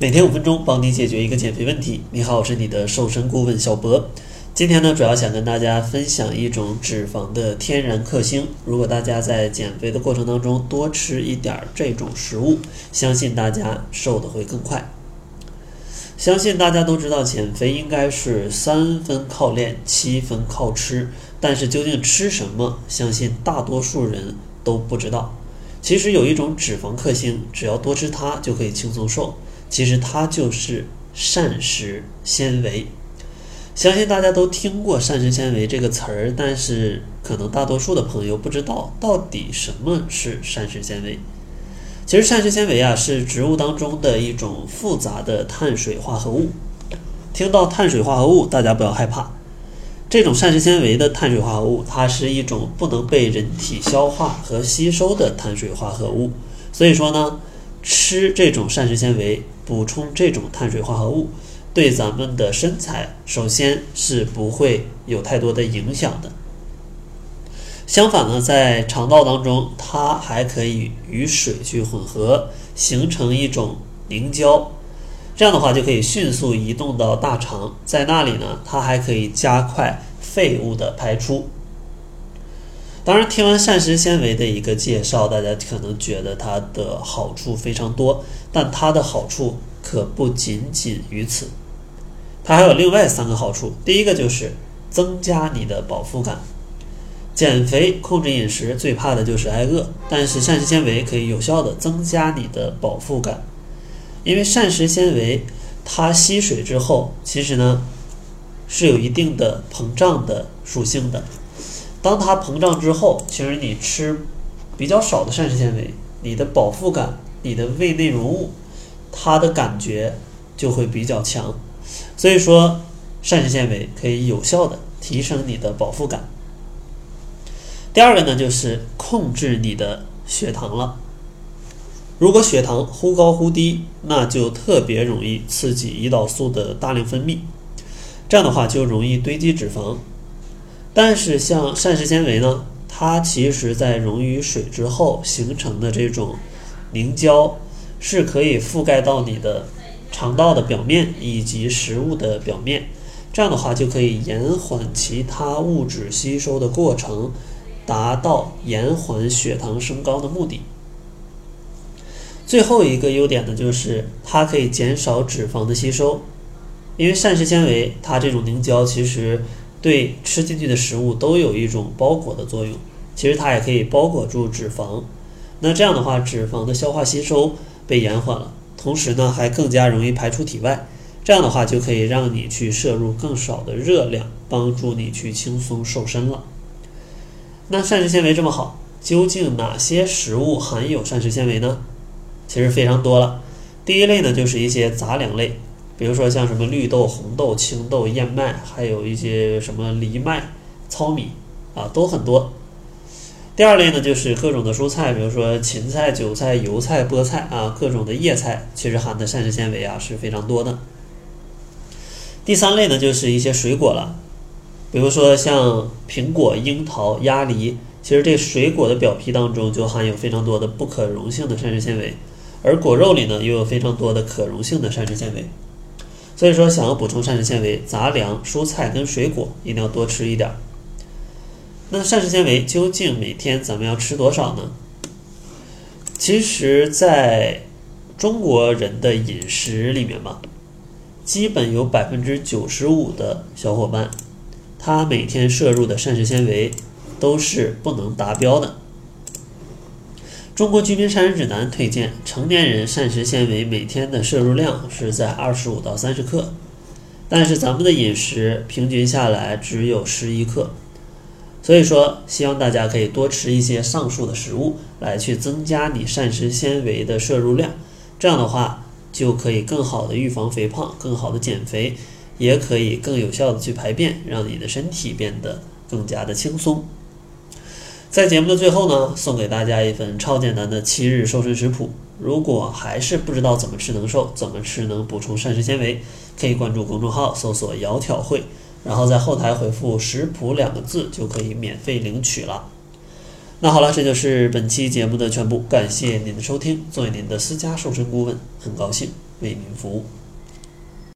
每天五分钟，帮你解决一个减肥问题。你好，我是你的瘦身顾问小博。今天呢，主要想跟大家分享一种脂肪的天然克星。如果大家在减肥的过程当中多吃一点这种食物，相信大家瘦的会更快。相信大家都知道，减肥应该是三分靠练，七分靠吃。但是究竟吃什么，相信大多数人都不知道。其实有一种脂肪克星，只要多吃它就可以轻松瘦。其实它就是膳食纤维。相信大家都听过膳食纤维这个词儿，但是可能大多数的朋友不知道到底什么是膳食纤维。其实膳食纤维啊是植物当中的一种复杂的碳水化合物。听到碳水化合物，大家不要害怕。这种膳食纤维的碳水化合物，它是一种不能被人体消化和吸收的碳水化合物。所以说呢，吃这种膳食纤维，补充这种碳水化合物。对咱们的身材，首先是不会有太多的影响的。相反呢，在肠道当中，它还可以与水去混合，形成一种凝胶。这样的话，就可以迅速移动到大肠，在那里呢，它还可以加快废物的排出。当然，听完膳食纤维的一个介绍，大家可能觉得它的好处非常多，但它的好处可不仅仅于此。它还有另外三个好处，第一个就是增加你的饱腹感。减肥控制饮食最怕的就是挨饿，但是膳食纤维可以有效的增加你的饱腹感。因为膳食纤维它吸水之后，其实呢是有一定的膨胀的属性的。当它膨胀之后，其实你吃比较少的膳食纤维，你的饱腹感、你的胃内容物，它的感觉就会比较强。所以说，膳食纤维可以有效的提升你的饱腹感。第二个呢，就是控制你的血糖了。如果血糖忽高忽低，那就特别容易刺激胰岛素的大量分泌，这样的话就容易堆积脂肪。但是像膳食纤维呢，它其实在溶于水之后形成的这种凝胶，是可以覆盖到你的。肠道的表面以及食物的表面，这样的话就可以延缓其他物质吸收的过程，达到延缓血糖升高的目的。最后一个优点呢，就是它可以减少脂肪的吸收，因为膳食纤维它这种凝胶其实对吃进去的食物都有一种包裹的作用，其实它也可以包裹住脂肪，那这样的话脂肪的消化吸收被延缓了。同时呢，还更加容易排出体外，这样的话就可以让你去摄入更少的热量，帮助你去轻松瘦身了。那膳食纤维这么好，究竟哪些食物含有膳食纤维呢？其实非常多了。第一类呢，就是一些杂粮类，比如说像什么绿豆、红豆、青豆、燕麦，还有一些什么藜麦、糙米啊，都很多。第二类呢，就是各种的蔬菜，比如说芹菜、韭菜、油菜、菠菜啊，各种的叶菜，其实含的膳食纤维啊是非常多的。第三类呢，就是一些水果了，比如说像苹果、樱桃、鸭梨，其实这水果的表皮当中就含有非常多的不可溶性的膳食纤维，而果肉里呢又有非常多的可溶性的膳食纤维。所以说，想要补充膳食纤维，杂粮、蔬菜跟水果一定要多吃一点。那膳食纤维究竟每天咱们要吃多少呢？其实，在中国人的饮食里面嘛，基本有百分之九十五的小伙伴，他每天摄入的膳食纤维都是不能达标的。中国居民膳食指南推荐，成年人膳食纤维每天的摄入量是在二十五到三十克，但是咱们的饮食平均下来只有十一克。所以说，希望大家可以多吃一些上述的食物，来去增加你膳食纤维的摄入量。这样的话，就可以更好的预防肥胖，更好的减肥，也可以更有效的去排便，让你的身体变得更加的轻松。在节目的最后呢，送给大家一份超简单的七日瘦身食谱。如果还是不知道怎么吃能瘦，怎么吃能补充膳食纤维，可以关注公众号搜索“窈窕会”。然后在后台回复“食谱”两个字，就可以免费领取了。那好了，这就是本期节目的全部，感谢您的收听。作为您的私家瘦身顾问，很高兴为您服务。